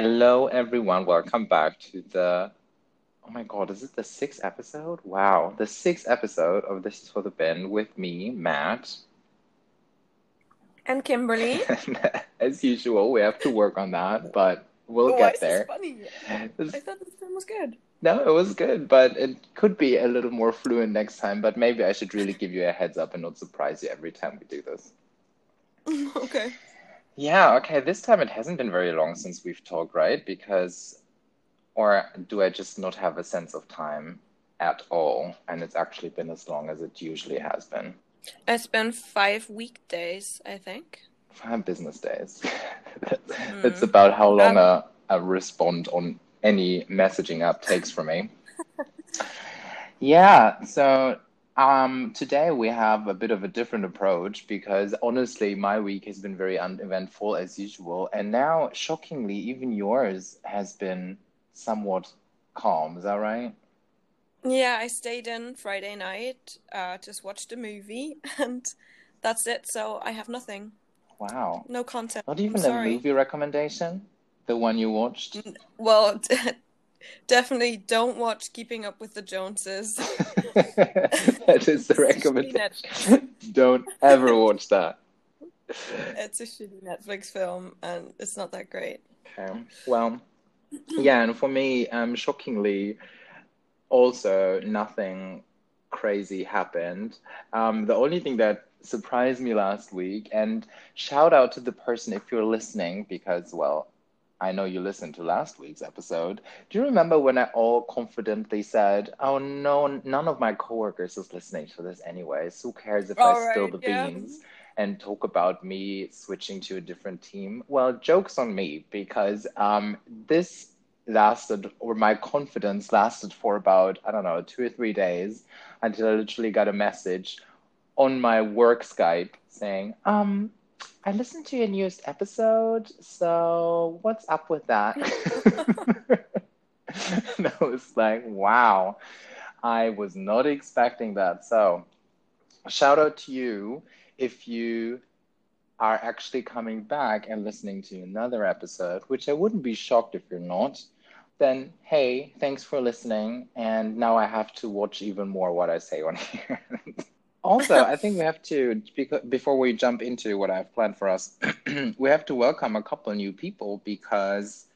Hello, everyone. Welcome back to the. Oh my God, is it the sixth episode? Wow, the sixth episode of This is for the Bin with me, Matt. And Kimberly. As usual, we have to work on that, but we'll Why get there. this funny? I thought this film was good. No, it was good, but it could be a little more fluent next time. But maybe I should really give you a heads up and not surprise you every time we do this. okay. Yeah, okay, this time it hasn't been very long since we've talked, right? Because, or do I just not have a sense of time at all? And it's actually been as long as it usually has been. It's been five weekdays, I think. Five business days. That's hmm. about how long um, a, a respond on any messaging app takes for me. Yeah, so um, today we have a bit of a different approach because honestly, my week has been very uneventful as usual. And now, shockingly, even yours has been somewhat calm. Is that right? Yeah, I stayed in Friday night, uh, just watched a movie, and that's it. So I have nothing. Wow. No content. Not even a movie recommendation? The one you watched? Well, definitely don't watch Keeping Up with the Joneses. that is the It's a shitty recommendation. Don't ever watch that. It's a shitty Netflix film, and it's not that great. Okay. Well, yeah, and for me, um, shockingly, also nothing crazy happened. Um, the only thing that surprised me last week, and shout out to the person if you're listening, because, well, I know you listened to last week's episode. Do you remember when I all confidently said, "Oh no, none of my coworkers is listening to this anyway. anyways. Who cares if I All spill the yeah. beans?" and talk about me switching to a different team. Well, joke's on me because um, this lasted, or my confidence lasted for about, I don't know, two or three days until I literally got a message on my work Skype saying, um, I listened to your newest episode, so what's up with that? and I was like, wow, I was not expecting that. So, shout out to you if you are actually coming back and listening to another episode, which I wouldn't be shocked if you're not, then hey, thanks for listening. And now I have to watch even more what I say on here. also, I think we have to, before we jump into what I've planned for us, we have to welcome a couple new people because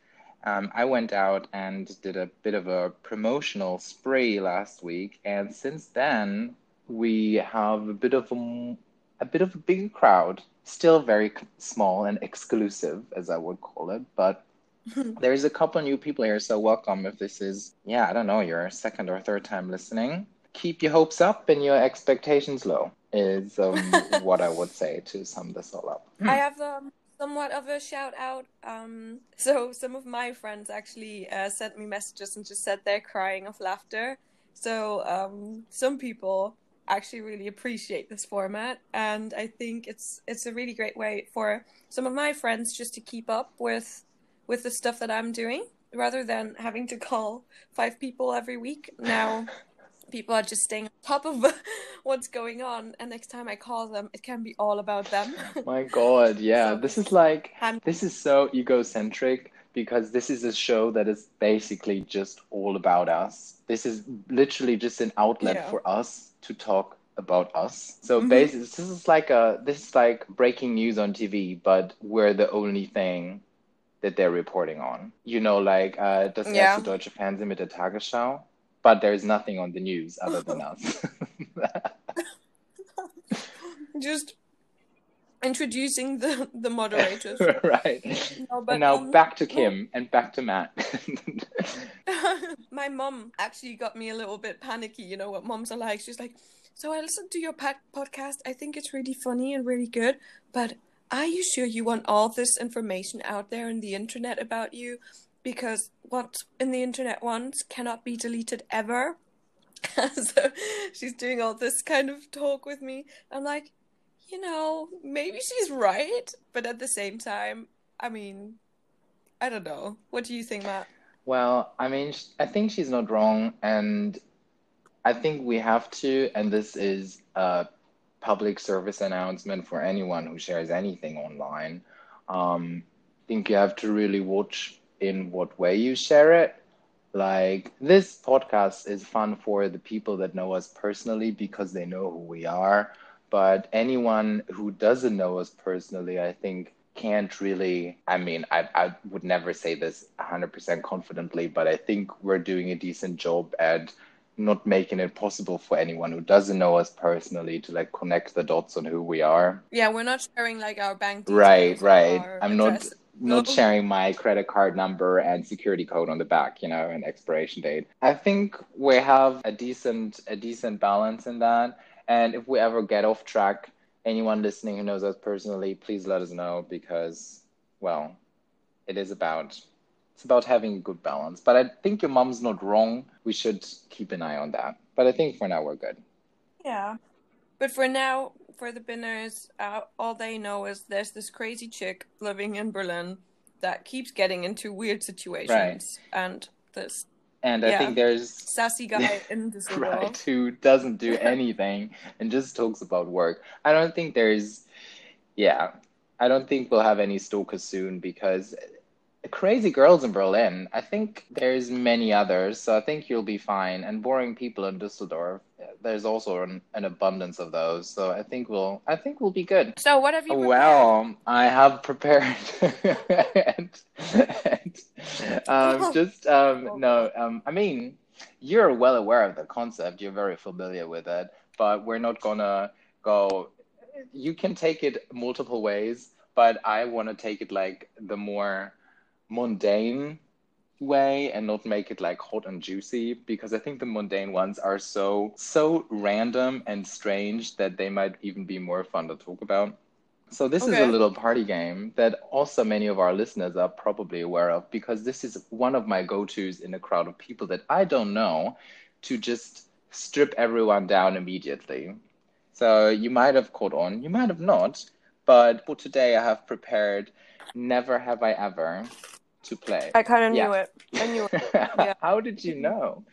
um, I went out and did a bit of a promotional spree last week. And since then, we have a bit of a, a bit of a bigger crowd, still very small and exclusive, as I would call it. But there's a couple new people here, so welcome. If this is, yeah, I don't know, your second or third time listening, keep your hopes up and your expectations low, is um, what I would say to sum this all up. I have um, somewhat of a shout out. Um, so some of my friends actually uh, sent me messages and just sat there crying of laughter. So um, some people actually really appreciate this format, and I think it's it's a really great way for some of my friends just to keep up with with the stuff that I'm doing, rather than having to call five people every week. Now people are just staying on top of what's going on, and next time I call them, it can be all about them. My God, yeah, So- this is like I'm this is so egocentric because this is a show that is basically just all about us. This is literally just an outlet Yeah. for us to talk about us. So Mhm. basically, this is like a this is like breaking news on TV, but we're the only thing that they're reporting on. You know, like uh, das Yeah. erste deutsche Fernsehen mit der Tagesschau, but there's nothing on the news other than us. just introducing the the moderators. right. No, but And now um, back to Kim and back to Matt. my mom actually got me a little bit panicky. You know what moms are like. She's like, "So I listened to your podcast. I think it's really funny and really good, but are you sure you want all this information out there in the internet about you? Because what's in the internet once cannot be deleted ever." so she's doing all this kind of talk with me. I'm like, you know, maybe she's right, but at the same time, I mean, I don't know. What do you think, Matt? Well, I mean, I think she's not wrong, and I think we have to, and this is a public service announcement for anyone who shares anything online. Um, I think you have to really watch in what way you share it. Like this podcast is fun for the people that know us personally because they know who we are. But anyone who doesn't know us personally, I think can't really i mean I, I would never say this 100% confidently but i think we're doing a decent job at not making it possible for anyone who doesn't know us personally to like connect the dots on who we are Yeah, we're not sharing like our bank right right i'm address. not No. sharing my credit card number and security code on the back you know and expiration date. I think we have a decent a decent balance in that. And if we ever get off track anyone listening who knows us personally please let us know because well it is about it's about having a good balance. But i think your mom's not wrong. We should keep an eye on that. But i think for now we're good. Yeah. But for now, for the Binners, uh, all they know is there's this crazy chick living in Berlin that keeps getting into weird situations. And this and i think there's sassy guy in Düsseldorf. right who doesn't do anything and just talks about work i don't think there's yeah i don't think we'll have any stalkers soon because crazy girls in berlin i think there's many others so i think you'll be fine and boring people in dusseldorf there's also an, an abundance of those so i think we'll i think we'll be good So what have you prepared? well, I have prepared, and, and, um, just um, no. Um, I mean, you're well aware of the concept. You're very familiar with it, but we're not gonna go. You can take it multiple ways, but I want to take it like the more mundane way and not make it like hot and juicy because I think the mundane ones are so so random and strange that they might even be more fun to talk about. So this is a little party game that also many of our listeners are probably aware of because this is one of my go-tos in a crowd of people that I don't know to just strip everyone down immediately. So you might have caught on, you might have not, but for today I have prepared Never Have I Ever to play. I kind of Yeah. knew it. I knew it. How did you know?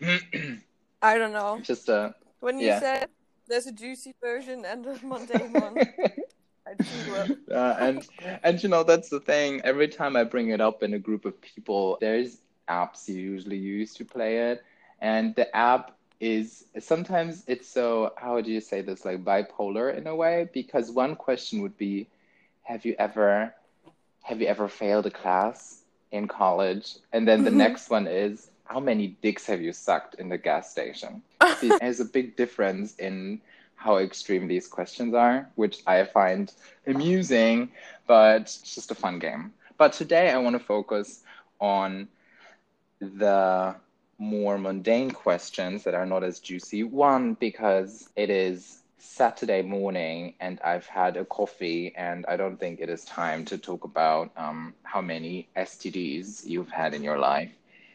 I don't know. Just a When you Yeah. said there's a juicy version and a mundane one, I knew it. uh, and and you know that's the thing. Every time I bring it up in a group of people, there's apps you usually use to play it, and the app is sometimes it's so how do you say this like bipolar in a way because one question would be, have you ever have you ever failed a class in college? And then the Mhm. next one is, how many dicks have you sucked in the gas station? See, there's a big difference in how extreme these questions are, which I find amusing, but it's just a fun game. But today I want to focus on the more mundane questions that are not as juicy. One, because it is Saturday morning and I've had a coffee, and I don't think it is time to talk about um, how many STDs you've had in your life.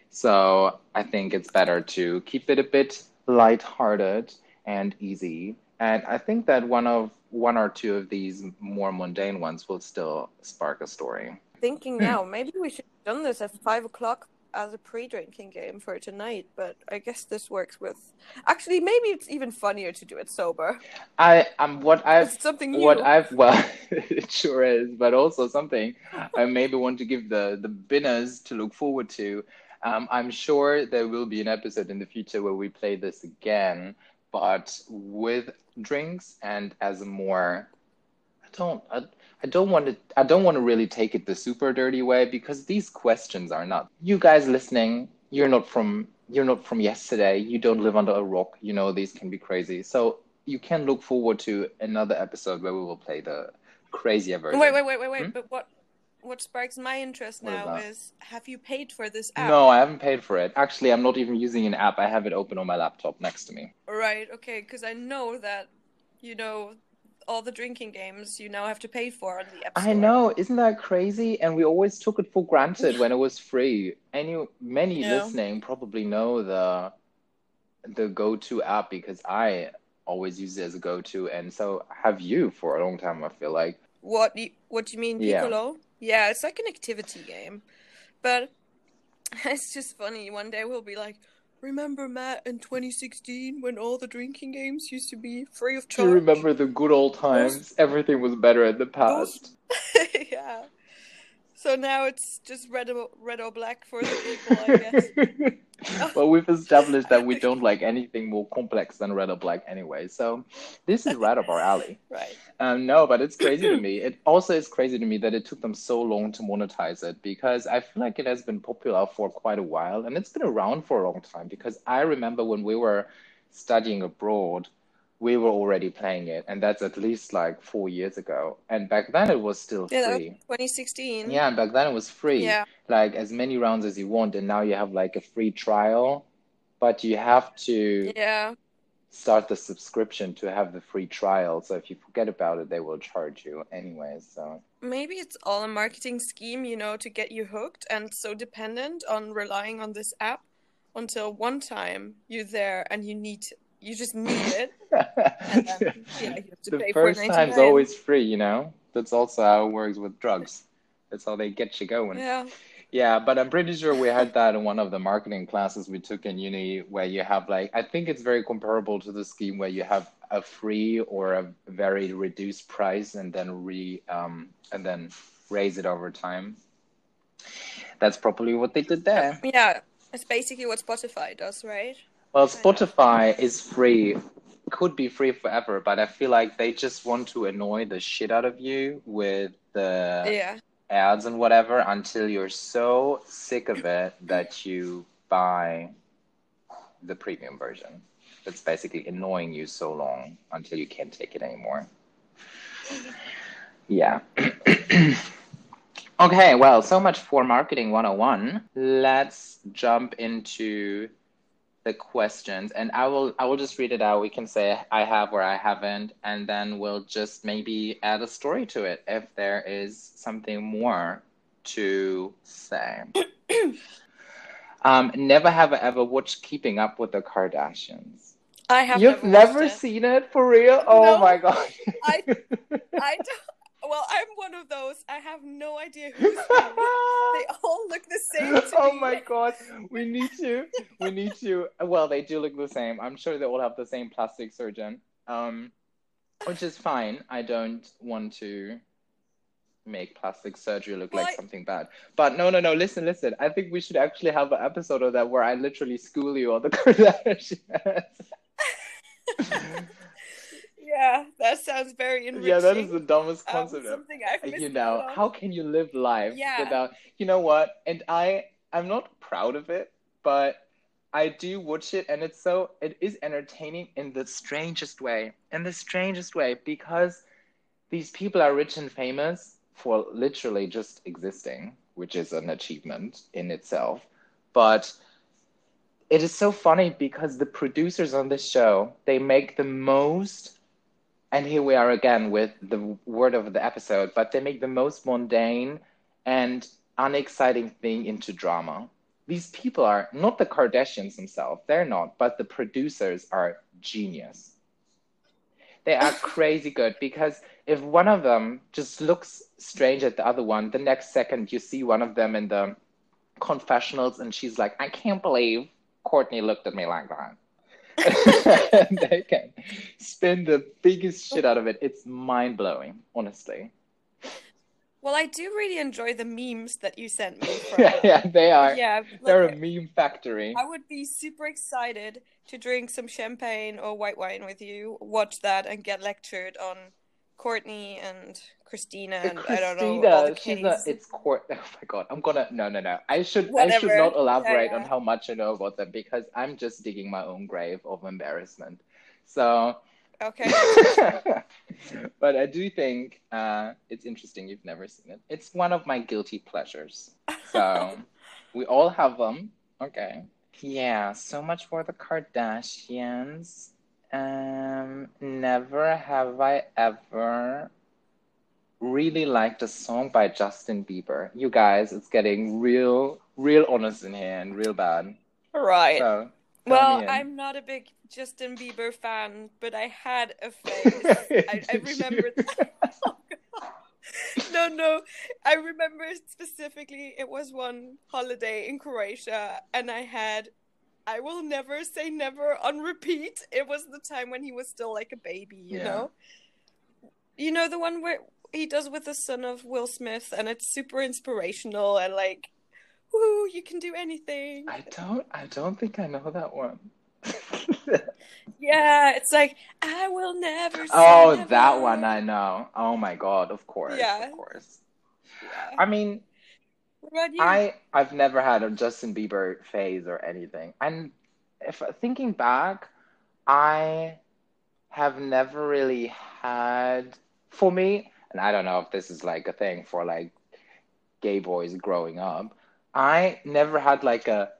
So I think it's better to keep it a bit lighthearted and easy. And I think that one of one or two of these more mundane ones will still spark a story. Thinking now, maybe we should have done this at five o'clock as a pre-drinking game for tonight. But I guess this works with. Actually, maybe it's even funnier to do it sober. I um what I've It's something new. what I've well it sure is, but also something I maybe want to give the the binners to look forward to. Um, I'm sure there will be an episode in the future where we play this again, but with drinks and as a more I don't I, I don't want to I don't want to really take it the super dirty way because these questions are not you guys listening, you're not from you're not from yesterday, you don't live under a rock, you know these can be crazy. So you can look forward to another episode where we will play the crazier version. Wait, wait, wait, wait, wait. Hmm? But what what sparks my interest What is now is: have you paid for this app? No, I haven't paid for it. Actually, I'm not even using an app. I have it open on my laptop next to me. Right. Okay. Because I know that, you know, all the drinking games you now have to pay for on the app store. I know, isn't that crazy? And we always took it for granted when it was free. Any many Yeah. listening probably know the the go-to app because I always use it as a go-to, and so have you for a long time. I feel like. What you, what do you mean, Yeah. Picolo? Yeah, it's like an activity game, but it's just funny. One day we'll be like, "Remember Matt in 2016 when all the drinking games used to be free of Do charge?" you remember the good old times? Everything was better in the past. yeah. So now it's just red or, red or black for the people, I guess. well, we've established that we don't like anything more complex than red or black anyway. So this is right up our alley. Right. Um, no, but it's crazy to me. It also is crazy to me that it took them so long to monetize it because I feel like it has been popular for quite a while and it's been around for a long time. Because I remember when we were studying abroad, we were already playing it, and that's at least like four years ago. And back then it was still Yeah, that was free. 2016. Yeah, and back then it was free. Yeah. Like as many rounds as you want, and now you have like a free trial, but you have to Yeah. start the subscription to have the free trial. So if you forget about it, they will charge you anyway. So Maybe it's all a marketing scheme, you know, to get you hooked and so dependent on relying on this app until one time you're there and you need you just need it. And then, yeah, you have to the first time's always free, you know? That's also how it works with drugs. That's how they get you going. Yeah. Yeah, but I'm pretty sure we had that in one of the marketing classes we took in uni where you have like I think it's very comparable to the scheme where you have a free or a very reduced price and then re um and then raise it over time. That's probably what they did there. Yeah. It's basically what Spotify does, right? Well, Spotify is free, could be free forever, but I feel like they just want to annoy the shit out of you with the yeah. ads and whatever until you're so sick of it that you buy the premium version. That's basically annoying you so long until you can't take it anymore. Yeah. okay, well, so much for marketing 101. Let's jump into the questions and I will I will just read it out. We can say I have or I haven't and then we'll just maybe add a story to it if there is something more to say. um never have I ever watched Keeping Up with the Kardashians. I have You've never, never watched it. seen it for real? Oh No. my god. I- I don't well, I'm one of those. I have no idea who's who. They all look the same to oh me. my god. We need to we need to well they do look the same. I'm sure they all have the same plastic surgeon um which is fine. I don't want to make plastic surgery look Well, like I- something bad. But no no no listen listen. I think we should actually have an episode of that where i literally school you on the kardashians Yeah, that sounds very enriching. yeah that is the dumbest um, concept ever. something I've you know how can you live life Yeah. without you know what and i i'm not proud of it but i do watch it and it's so it is entertaining in the strangest way in the strangest way because these people are rich and famous for literally just existing which is an achievement in itself but it is so funny because the producers on this show they make the most and here we are again with the word of the episode, but they make the most mundane and unexciting thing into drama. These people are not the Kardashians themselves, they're not, but the producers are genius. They are crazy good because if one of them just looks strange at the other one, the next second you see one of them in the confessionals and she's like, I can't believe Kourtney looked at me like that. And they can spin the biggest shit out of it. It's mind blowing, honestly. Well, I do really enjoy the memes that you sent me. From Yeah, yeah, they are. Yeah, like, They're a meme factory. I would be super excited to drink some champagne or white wine with you, watch that, and get lectured on Kourtney and Christina and I don't know all the Christina, she's a, it's court. Oh my god, I'm gonna no no no. I should I should not elaborate Yeah, on how much I know about them because I'm just digging my own grave of embarrassment. So, Okay. but I do think uh, it's interesting. You've never seen it. It's one of my guilty pleasures. So we all have them. Okay. Yeah. So much for the Kardashians. Um, never have I ever really liked a song by Justin Bieber. You guys, it's getting real, real honest in here and real bad. right. So, well. I'm not a big Justin Bieber fan, but I had a phase. I, I remember. Oh, no, no. I remember specifically it was one holiday in Croatia, and I had I will never say never on repeat. It was the time when he was still like a baby, you Yeah. know? You know the one where he does with the son of Will Smith, and it's super inspirational and like, woo, you can do anything. I don't. I don't think I know that one. Yeah, it's like I will never. oh, that one I know. Oh my god! Of course. Yeah. Of course. Yeah. I mean, What about you? I I've never had a Justin Bieber phase or anything. And if thinking back, I have never really had for me, and I don't know if this is like a thing for like gay boys growing up. I never had like a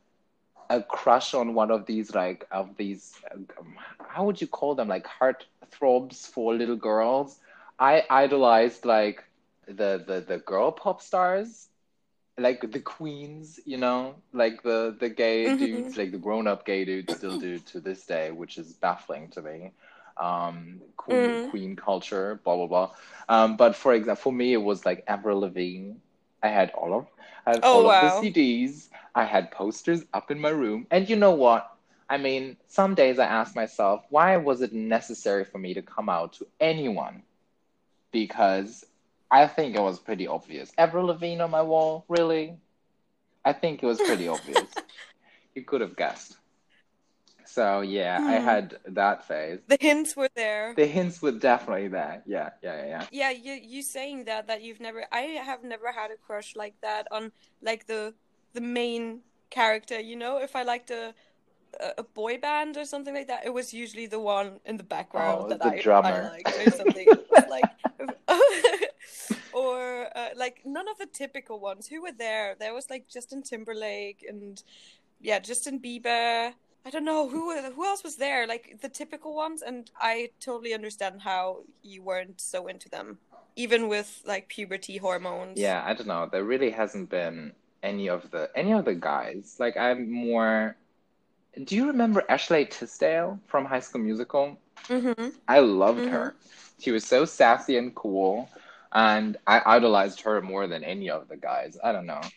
a crush on one of these like of these um, how would you call them like heart throbs for little girls. I idolized like the the the girl pop stars like the queens, you know, like the the gay Mhm. dudes, like the grown up gay dudes still do to this day, which is baffling to me. Um, queen, Mhm. queen culture, blah blah blah. Um, but for example, for me, it was like Avril Lavigne. I had all of, I had Oh, all wow. of the CDs. I had posters up in my room, and you know what? I mean, some days I ask myself, why was it necessary for me to come out to anyone? Because I think it was pretty obvious. Avril Lavigne on my wall, really? I think it was pretty obvious. You could have guessed. So yeah, I Hmm. had that phase. the hints were there. The hints were definitely there. Yeah, yeah, yeah, yeah. You you saying that that you've never I have never had a crush like that on like the the main character, you know? If I liked a a a boy band or something like that, it was usually the one in the background Oh, that the I, drummer. I liked or something. Like or uh, like none of the typical ones. Who were there? There was like Justin Timberlake and yeah, Justin Bieber. I don't know who who else was there. Like the typical ones, and I totally understand how you weren't so into them, even with like puberty hormones. Yeah, I don't know. There really hasn't been any of the any of the guys. Like I'm more. Do you remember Ashley Tisdale from High School Musical? Mm-hmm. I loved her. She was so sassy and cool, and I idolized her more than any of the guys. I don't know.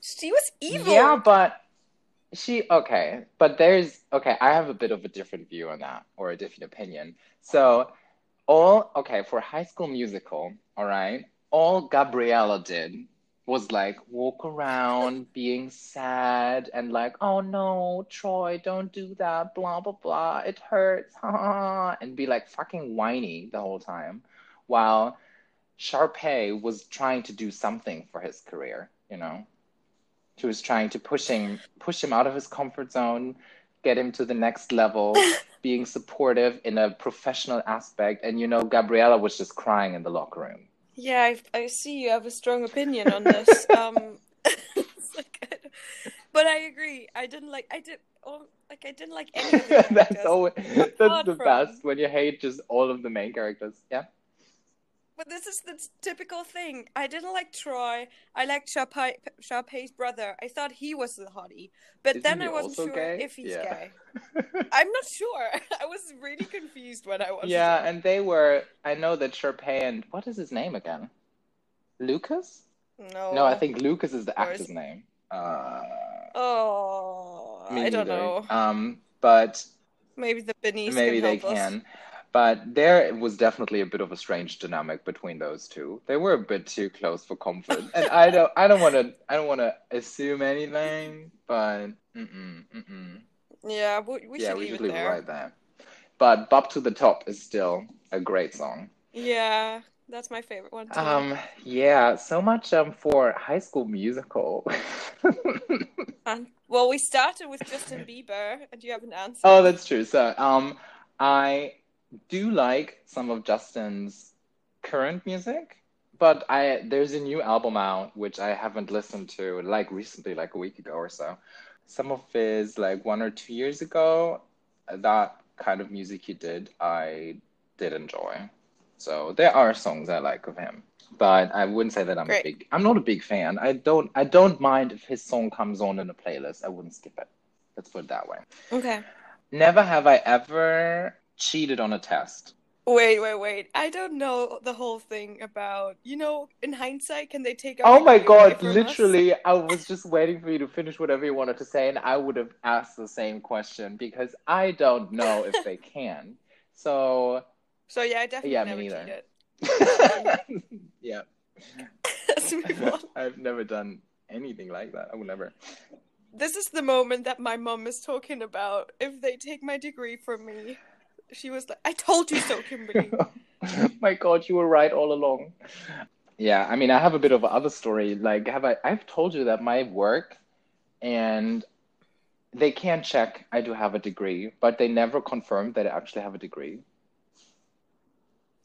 She was evil. Yeah, but she okay, but there's okay, I have a bit of a different view on that or a different opinion. So all okay, for High School Musical, all right, all Gabriella did was like walk around being sad and like, oh no, Troy, don't do that, blah blah blah, it hurts, ha and be like fucking whiny the whole time, while Sharpay was trying to do something for his career, you know. She was trying to push him push him out of his comfort zone, get him to the next level, being supportive in a professional aspect. And you know, Gabriella was just crying in the locker room. Yeah, I, I see you have a strong opinion on this. um, like, but I agree. I didn't like. I did. Oh, like I didn't like any of the that's always that's the from- best when you hate just all of the main characters. Yeah. But this is the typical thing. I didn't like Troy. I liked Sharpay, Sharpay's brother. I thought he was the hottie. But Isn't then I wasn't sure gay? if he's Yeah. gay. I'm not sure. I was really confused when I watched yeah, it. and they were I know that Sharpay and what is his name again? Lucas? No. No, I think Lucas is the actor's name. Uh Oh, I don't neither. know. Um but Maybe the Bennies Maybe can they help us. can. But there was definitely a bit of a strange dynamic between those two. They were a bit too close for comfort. and I don't I don't wanna I don't wanna assume anything, but mm-mm, mm-mm. Yeah, we, we yeah, should we leave should it leave it right there. But Bop to the Top is still a great song. Yeah, that's my favorite one too. Um yeah, so much um for high school musical. And, well, we started with Justin Bieber, and you haven't answered. Oh, that's true. So, um, I do like some of Justin's current music, but I there's a new album out which I haven't listened to like recently, like a week ago or so. Some of his like one or two years ago, that kind of music he did, I did enjoy. So there are songs I like of him, but I wouldn't say that I'm Great. a big. I'm not a big fan. I don't. I don't mind if his song comes on in a playlist. I wouldn't skip it. Let's put it that way. Okay. Never have I ever cheated on a test. Wait, wait, wait. I don't know the whole thing about, you know, in hindsight, can they take a Oh my god, from us? literally, I was just waiting for you to finish whatever you wanted to say, and I would have asked the same question because I don't know if they can. So, So yeah, I definitely Yeah, me never neither. cheated. yeah. Let's move. I've never done anything like that. I would never. This is the moment that my mom is talking about. If they take my degree from me, she was like, "I told you so, Kimberly." My God, you were right all along. Yeah, I mean, I have a bit of other story. Like, have I? I've told you that my work, and they can check I do have a degree, but they never confirmed that I actually have a degree.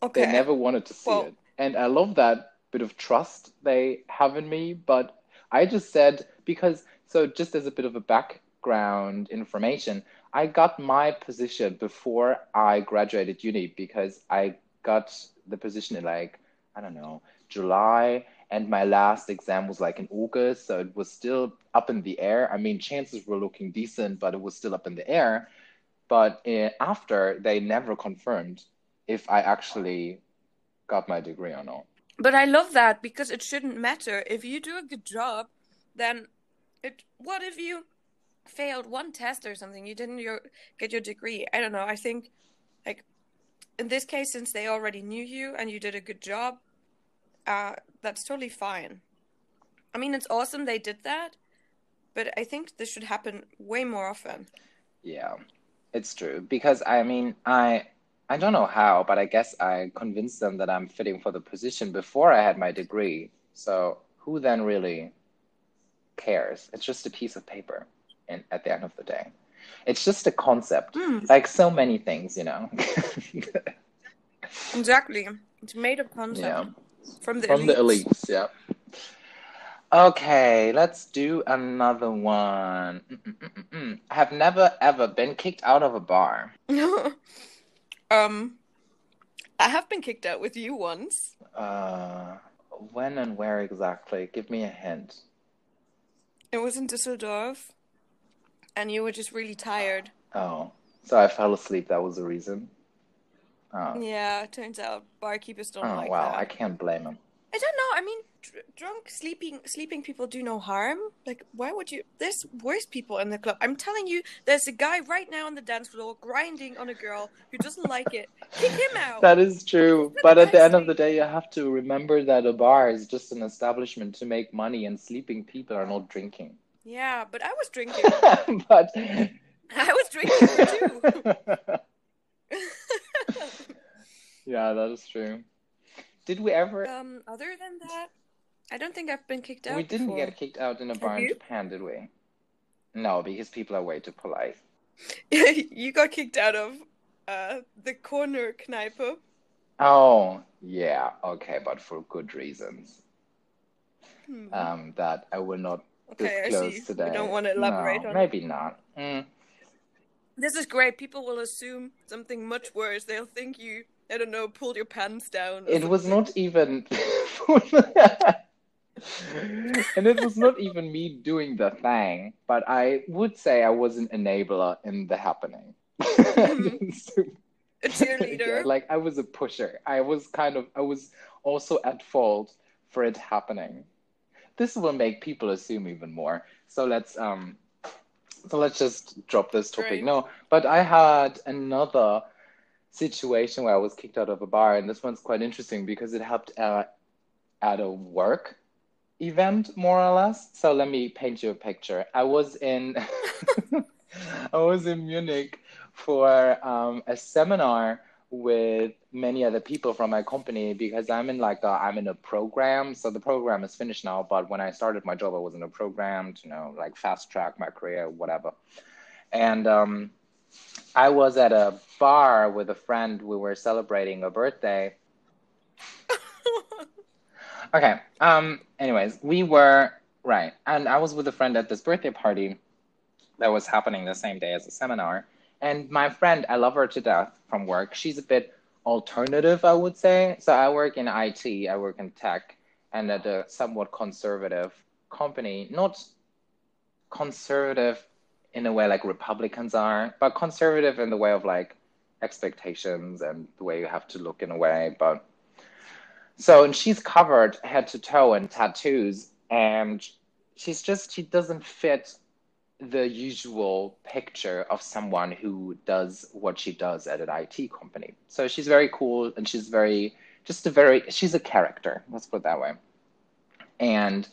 okay. They never wanted to see Well- it. And I love that bit of trust they have in me. But I just said, because, so just as a bit of a background information, I got my position before I graduated uni because I got the position in like, I don't know, July. And my last exam was like in August. So it was still up in the air. I mean, chances were looking decent, but it was still up in the air. But uh, after, they never confirmed if I actually got my degree or not. But I love that because it shouldn't matter. If you do a good job, then it. What if you failed one test or something? You didn't your, get your degree. I don't know. I think, like, in this case, since they already knew you and you did a good job, uh, that's totally fine. I mean, it's awesome they did that, but I think this should happen way more often. Yeah, it's true because I mean, I I don't know how, but I guess I convinced them that I'm fitting for the position before I had my degree. So who then really cares? It's just a piece of paper, and at the end of the day, it's just a concept, Hmm, like so many things, you know. exactly. It's made of concept Yeah. from the From the elites. elites, yeah. Okay, let's do another one. Mm-mm-mm-mm. I have never ever been kicked out of a bar. um, I have been kicked out with you once. Uh, when and where exactly? Give me a hint. It was in Düsseldorf, and you were just really tired. Oh, so I fell asleep. That was the reason. Oh, Yeah, turns out barkeepers don't oh like wow, that. I can't blame him. I don't know. I mean, dr- drunk sleeping sleeping people do no harm. Like, why would you? There's worse people in the club. I'm telling you, there's a guy right now on the dance floor grinding on a girl who doesn't like it. Kick him out. That is true, but at the end of the day, you have to remember that a bar is just an establishment to make money, and sleeping people are not drinking. Yeah, but I was drinking. but I was drinking too. yeah, that is true. Did we ever? um, other than that, I don't think I've been kicked out. We didn't before. get kicked out in a Have bar in? Japan, did we? No, because people are way too polite. you got kicked out of uh, the corner Kneipe. Oh, yeah, okay, but for good reasons. Hmm. Um, that I will not okay, I see. today. You don't want to elaborate no, on maybe not. Mm. This is great. People will assume something much worse. They'll think you, I don't know, pulled your pants down. or It was not even, and it was not even me doing the thing, but I would say I was an enabler in the happening. a cheerleader. Yeah, like I was a pusher. I was kind of, I was also at fault for it happening. This will make people assume even more. So let's um, so let's just drop this topic. No, but I had another situation where I was kicked out of a bar, and this one's quite interesting because it helped uh, at a work event, more or less. So let me paint you a picture. I was in, I was in Munich for um, a seminar with many other people from my company because I'm in like a, I'm in a program. So the program is finished now, but when I started my job, I was in a program to you know like fast track my career, whatever. And um, I was at a bar with a friend. We were celebrating a birthday. Okay. Um. Anyways, we were right, and I was with a friend at this birthday party that was happening the same day as the seminar. And my friend, I love her to death from work. She's a bit alternative, I would say. So I work in IT, I work in tech, and at a somewhat conservative company. Not conservative in a way like Republicans are, but conservative in the way of like expectations and the way you have to look in a way. But so, and she's covered head to toe in tattoos, and she's just, she doesn't fit the usual picture of someone who does what she does at an IT company. So she's very cool and she's very just a very she's a character. Let's put it that way. And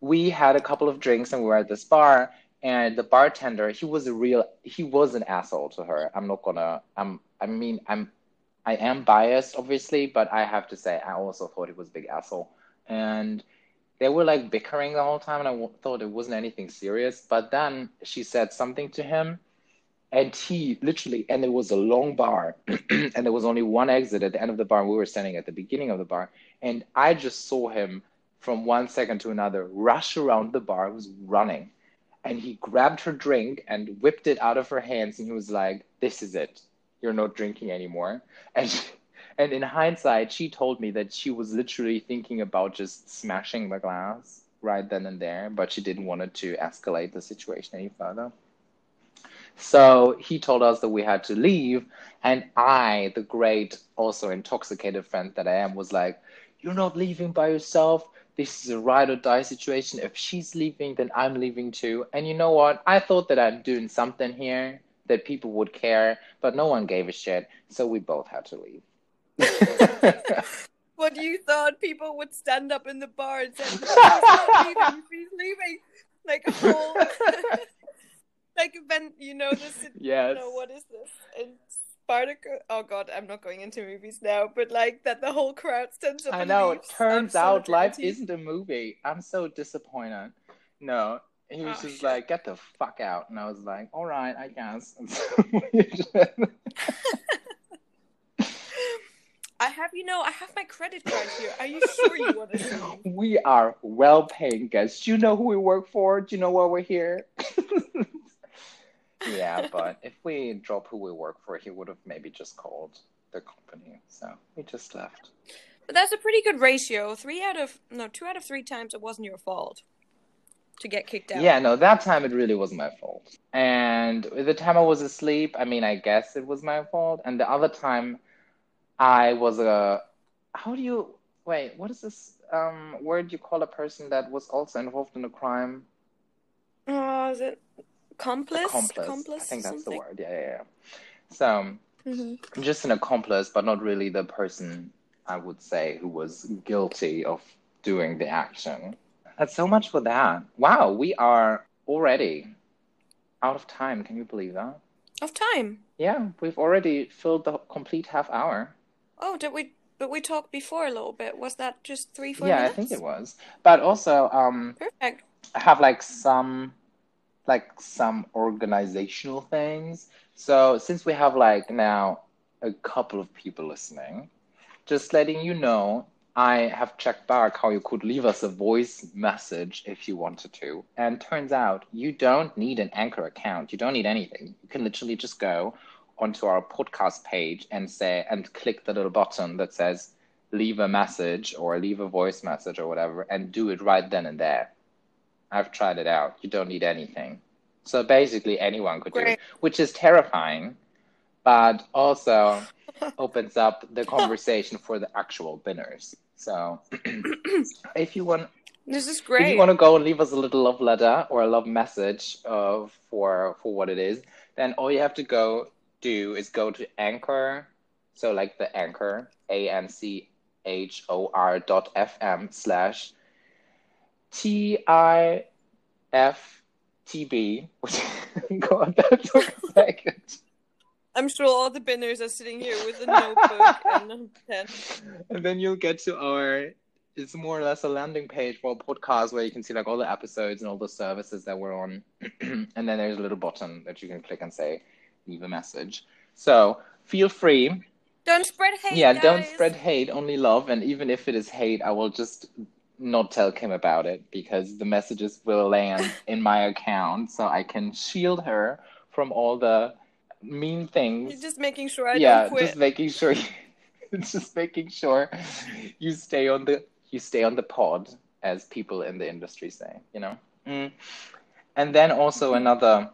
we had a couple of drinks and we were at this bar and the bartender he was a real he was an asshole to her i'm not gonna i'm i mean i'm i am biased obviously but i have to say i also thought he was a big asshole and they were like bickering the whole time and I w- thought it wasn't anything serious. But then she said something to him and he literally and it was a long bar and there was only one exit at the end of the bar we were standing at the beginning of the bar and i just saw him from one second to another rush around the bar He was running and he grabbed her drink and whipped it out of her hands and he was like this is it. You're not drinking anymore. And she, and in hindsight she told me that she was literally thinking about just smashing the glass right then and there but she didn't want it to escalate the situation any further so he told us that we had to leave and i the great also intoxicated friend that i am was like you're not leaving by yourself this is a ride or die situation. If she's leaving, then I'm leaving too. And you know what? I thought that I'm doing something here that people would care, but no one gave a shit. So we both had to leave. what you thought people would stand up in the bar and say, no, he's leaving, he's leaving. Like a whole, like event, you know, this, yes. you know, what is this? It's Spartacus. Oh god, I'm not going into movies now, but like that the whole crowd stands up. I know. It turns out life isn't a movie. I'm so disappointed. No, he was Oh, just shit. like, "Get the fuck out," and I was like, "All right, I guess." And so we just- I have, you know, I have my credit card here. Are you sure you want to see? we are well-paying guests. Do you know who we work for? Do you know why we're here? yeah, but if we drop who we work for, he would have maybe just called the company. So we just left. But that's a pretty good ratio. Three out of no, two out of three times it wasn't your fault to get kicked out. Yeah, no, that time it really wasn't my fault. And the time I was asleep, I mean, I guess it was my fault. And the other time, I was a. How do you wait? What is this um word you call a person that was also involved in a crime? Oh, is it accomplice? Accomplice. I think that's the word. Yeah, yeah, yeah. So Mhm. Just an accomplice, but not really the person I would say who was guilty of doing the action. That's so much for that. Wow, we are already out of time. Can you believe that? Of time. Yeah, we've already filled the complete half hour. Oh, did we? But we talked before a little bit. Was that just three, four yeah, minutes? I think it was. But also, um, Perfect. I have like some, like some organizational things. So since we have like now a couple of people listening, just letting you know, I have checked back how you could leave us a voice message if you wanted to. And turns out you don't need an Anchor account. You don't need anything. You can literally just go onto our podcast page and say and click the little button that says leave a message or leave a voice message or whatever and do it right then and there. I've tried it out. You don't need anything. So basically anyone could do it, which is terrifying, but also opens up the conversation for the actual binners. So if you want This is great. if you want to go and leave us a little love letter or a love message uh, for for what it is, then all you have to go do is go to Anchor, so like the Anchor, A N C H O R dot F M slash T I F T B. God, that took a second. I'm sure all the binners are sitting here with a notebook and a pen. and then you'll get to our it's more or less a landing page for a podcast where you can see like all the episodes and all the services that we're on and then there's a little button that you can click and say leave a message so feel free Don't spread hate. yeah don't spread hate only love and even if it is hate i will just not tell kim about it because the messages will land in my account so i can shield her from all the mean things You're just making sure I yeah, don't quit. just making sure, you, just making sure you stay on the you stay on the pod, as people in the industry say. You know, mm. and then also another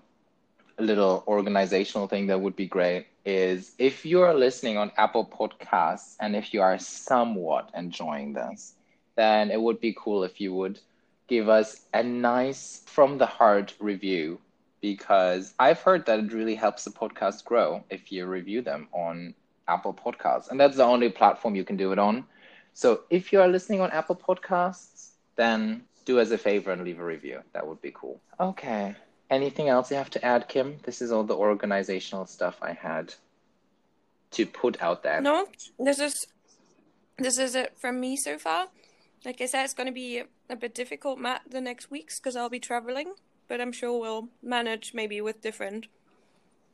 little organizational thing that would be great is if you are listening on Apple Podcasts and if you are somewhat enjoying this, then it would be cool if you would give us a nice from the heart review because I've heard that it really helps the podcast grow if you review them on Apple Podcasts, and that's the only platform you can do it on. So if you are listening on Apple Podcasts, then do us a favor and leave a review. That would be cool. Okay. Anything else you have to add, Kim? This is all the organizational stuff I had to put out there. No, this is this is it from me so far. Like I said, it's going to be a bit difficult, Matt, the next weeks because I'll be traveling. But I'm sure we'll manage maybe with different,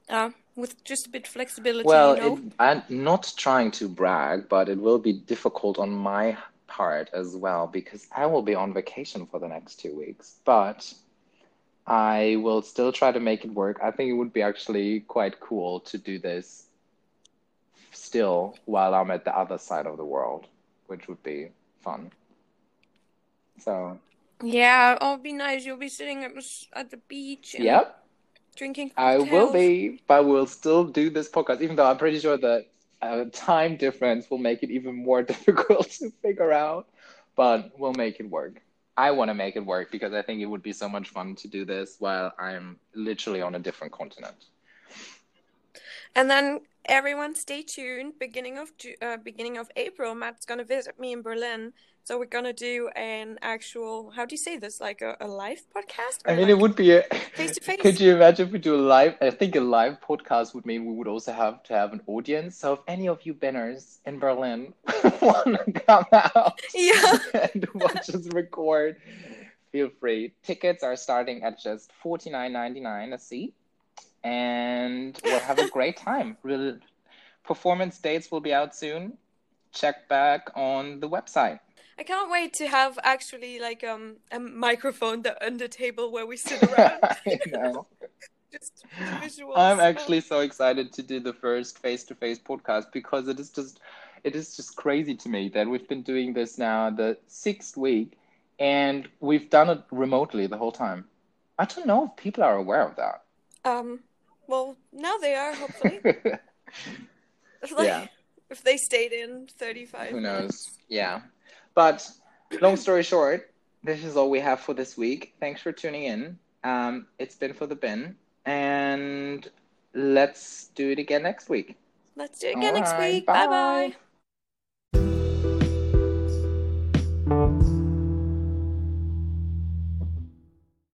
uh, with just a bit flexibility. Well, you know? it, I'm not trying to brag, but it will be difficult on my part as well because I will be on vacation for the next two weeks. But I will still try to make it work. I think it would be actually quite cool to do this still while I'm at the other side of the world, which would be fun. So, yeah, it'll be nice. You'll be sitting at, the- at the beach and yep. drinking. I will be, but we'll still do this podcast, even though I'm pretty sure the uh, time difference will make it even more difficult to figure out. But we'll make it work. I want to make it work because I think it would be so much fun to do this while I'm literally on a different continent. And then everyone, stay tuned. Beginning of Ju- uh, beginning of April, Matt's gonna visit me in Berlin. So we're gonna do an actual. How do you say this? Like a, a live podcast? I mean, like it would be a. face-to-face? Could you imagine if we do a live? I think a live podcast would mean we would also have to have an audience. So if any of you banners in Berlin want to come out Yeah. and watch us record, feel free. Tickets are starting at just forty nine ninety nine a seat, and we'll have a great time. Real performance dates will be out soon. Check back on the website. I can't wait to have actually like um a microphone the, on the table where we sit around. I know. Just visuals. I'm actually so excited to do the first face-to-face podcast because it is just it is just crazy to me that we've been doing this now the sixth week and we've done it remotely the whole time. I don't know if people are aware of that. Um. Well, now they are hopefully. Like, Yeah. If they stayed in 35 Who knows? minutes. Yeah. But long story short, this is all we have for this week. Thanks for tuning in. Um, it's been for the bin, and let's do it again next week. Let's do it again next Alright, week. Bye. bye.